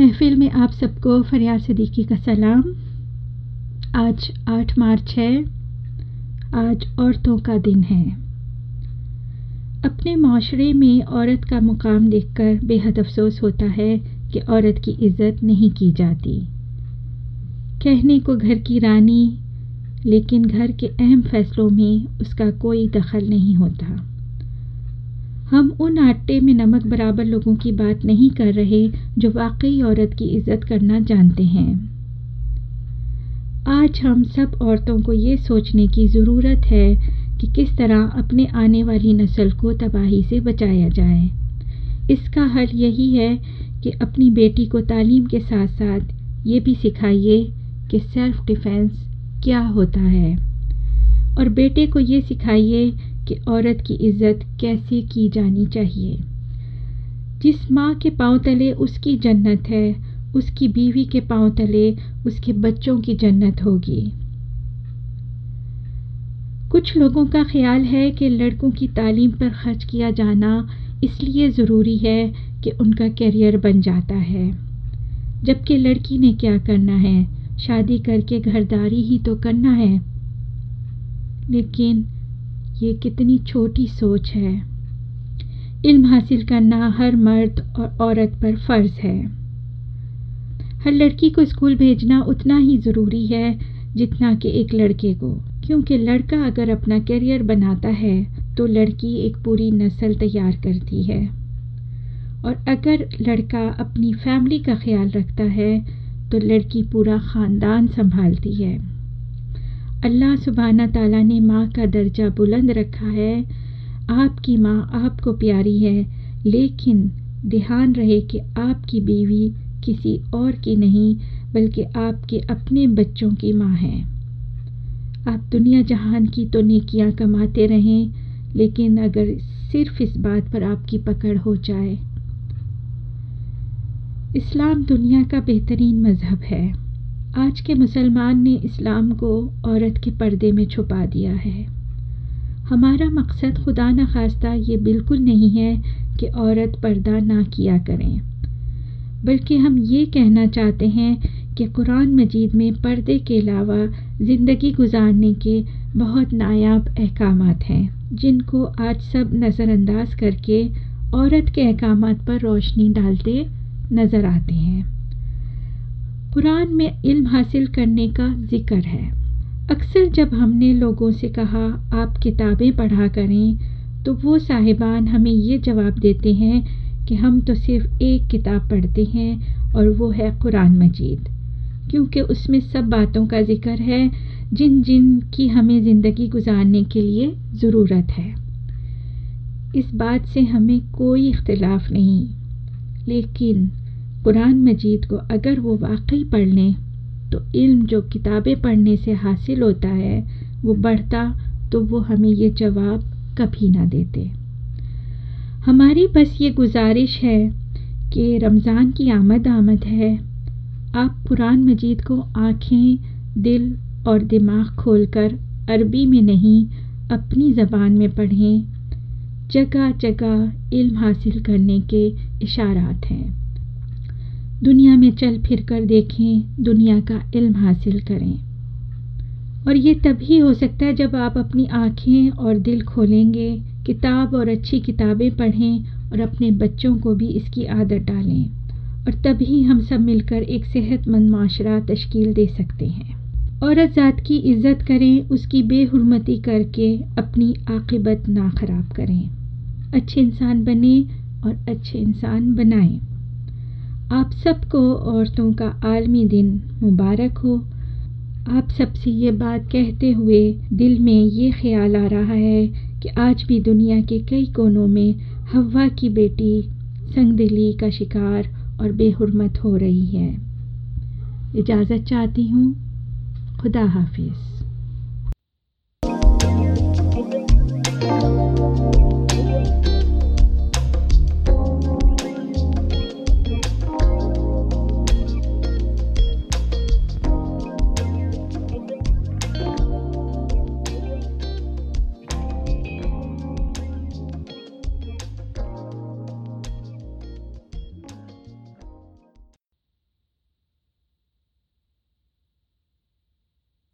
महफिल में आप सबको फरियाद सदीकी का सलाम। आज 8 मार्च है। आज औरतों का दिन है। अपने माशरे में औरत का मुकाम देखकर बेहद अफसोस होता है कि औरत की इज़्ज़त नहीं की जाती। कहने को घर की रानी, लेकिन घर के अहम फैसलों में उसका कोई दखल नहीं होता। हम उन आटे में नमक बराबर लोगों की बात नहीं कर रहे जो वाकई औरत की इज़्ज़त करना जानते हैं। आज हम सब औरतों को ये सोचने की ज़रूरत है कि किस तरह अपने आने वाली नस्ल को तबाही से बचाया जाए। इसका हल यही है कि अपनी बेटी को तालीम के साथ साथ ये भी सिखाइए कि सेल्फ़ डिफेंस क्या होता है। और बेटे को ये सिखाइए कि औरत की इज़्ज़त कैसे की जानी चाहिए? जिस माँ के पाँव तले उसकी जन्नत है, उसकी बीवी के पाँव तले उसके बच्चों की जन्नत होगी। कुछ लोगों का ख्याल है कि लड़कों की तालीम पर खर्च किया जाना इसलिए ज़रूरी है कि उनका करियर बन जाता है। जबकि लड़की ने क्या करना है? शादी करके घरदारी ही तो करना है। लेकिन ये कितनी छोटी सोच है। इल्म हासिल करना हर मर्द और औरत पर फ़र्ज़ है। हर लड़की को स्कूल भेजना उतना ही ज़रूरी है जितना कि एक लड़के को। क्योंकि लड़का अगर अपना करियर बनाता है तो लड़की एक पूरी नस्ल तैयार करती है। और अगर लड़का अपनी फैमिली का ख्याल रखता है तो लड़की पूरा ख़ानदान संभालती है। अल्लाह सुबहाना ताला ने माँ का दर्जा बुलंद रखा है। आपकी माँ आपको प्यारी है, लेकिन ध्यान रहे कि आपकी बीवी किसी और की नहीं, बल्कि आपके अपने बच्चों की माँ है। आप दुनिया जहान की तो नेकियाँ कमाते रहें, लेकिन अगर सिर्फ़ इस बात पर आपकी पकड़ हो जाए। इस्लाम दुनिया का बेहतरीन मज़हब है। आज के मुसलमान ने इस्लाम को औरत के पर्दे में छुपा दिया है। हमारा मकसद खुदा न खास्ता ये बिल्कुल नहीं है कि औरत पर्दा ना किया करें। बल्कि हम ये कहना चाहते हैं कि कुरान मजीद में पर्दे के अलावा ज़िंदगी गुजारने के बहुत नायाब अहकाम हैं, जिनको आज सब नज़रअंदाज करके औरत के अहकाम पर रोशनी डालते नज़र आते हैं। कुरान में इल्म हासिल करने का ज़िक्र है। अक्सर जब हमने लोगों से कहा, आप किताबें पढ़ा करें तो वो साहिबान हमें ये जवाब देते हैं कि हम तो सिर्फ़ एक किताब पढ़ते हैं और वो है कुरान मजीद। क्योंकि उसमें सब बातों का ज़िक्र है, जिन जिन की हमें ज़िंदगी गुजारने के लिए ज़रूरत है। इस बात से हमें कोई इख्तलाफ नहीं। लेकिन कुरान मजीद को अगर वो वाकई पढ़ लें तो इल्म जो किताबें पढ़ने से हासिल होता है, वो बढ़ता तो वो हमें ये जवाब कभी ना देते। हमारी बस ये गुजारिश है कि रमज़ान की आमद आमद है। आप कुरान मजीद को आँखें, दिल और दिमाग खोलकर अरबी में नहीं, अपनी ज़बान में पढ़ें। जगह जगह इल्म हासिल करने के इशारात हैं। दुनिया में चल फिर कर देखें, दुनिया का इल्म हासिल करें। और ये तभी हो सकता है जब आप अपनी आँखें और दिल खोलेंगे, किताब और अच्छी किताबें पढ़ें और अपने बच्चों को भी इसकी आदत डालें। और तभी हम सब मिलकर एक सेहतमंद माशरा तश्कील दे सकते हैं। औरत ज़ात की इज़्ज़त करें, उसकी बेहरमती करके अपनी आकिबत ना ख़राब करें। अच्छे इंसान बने और अच्छे इंसान बनाएँ। आप सबको औरतों का आलमी दिन मुबारक हो। आप सबसे ये बात कहते हुए दिल में ये ख्याल आ रहा है कि आज भी दुनिया के कई कोनों में हवा की बेटी संगदिली का शिकार और बेहरमत हो रही है। इजाज़त चाहती हूँ। खुदा हाफिज़।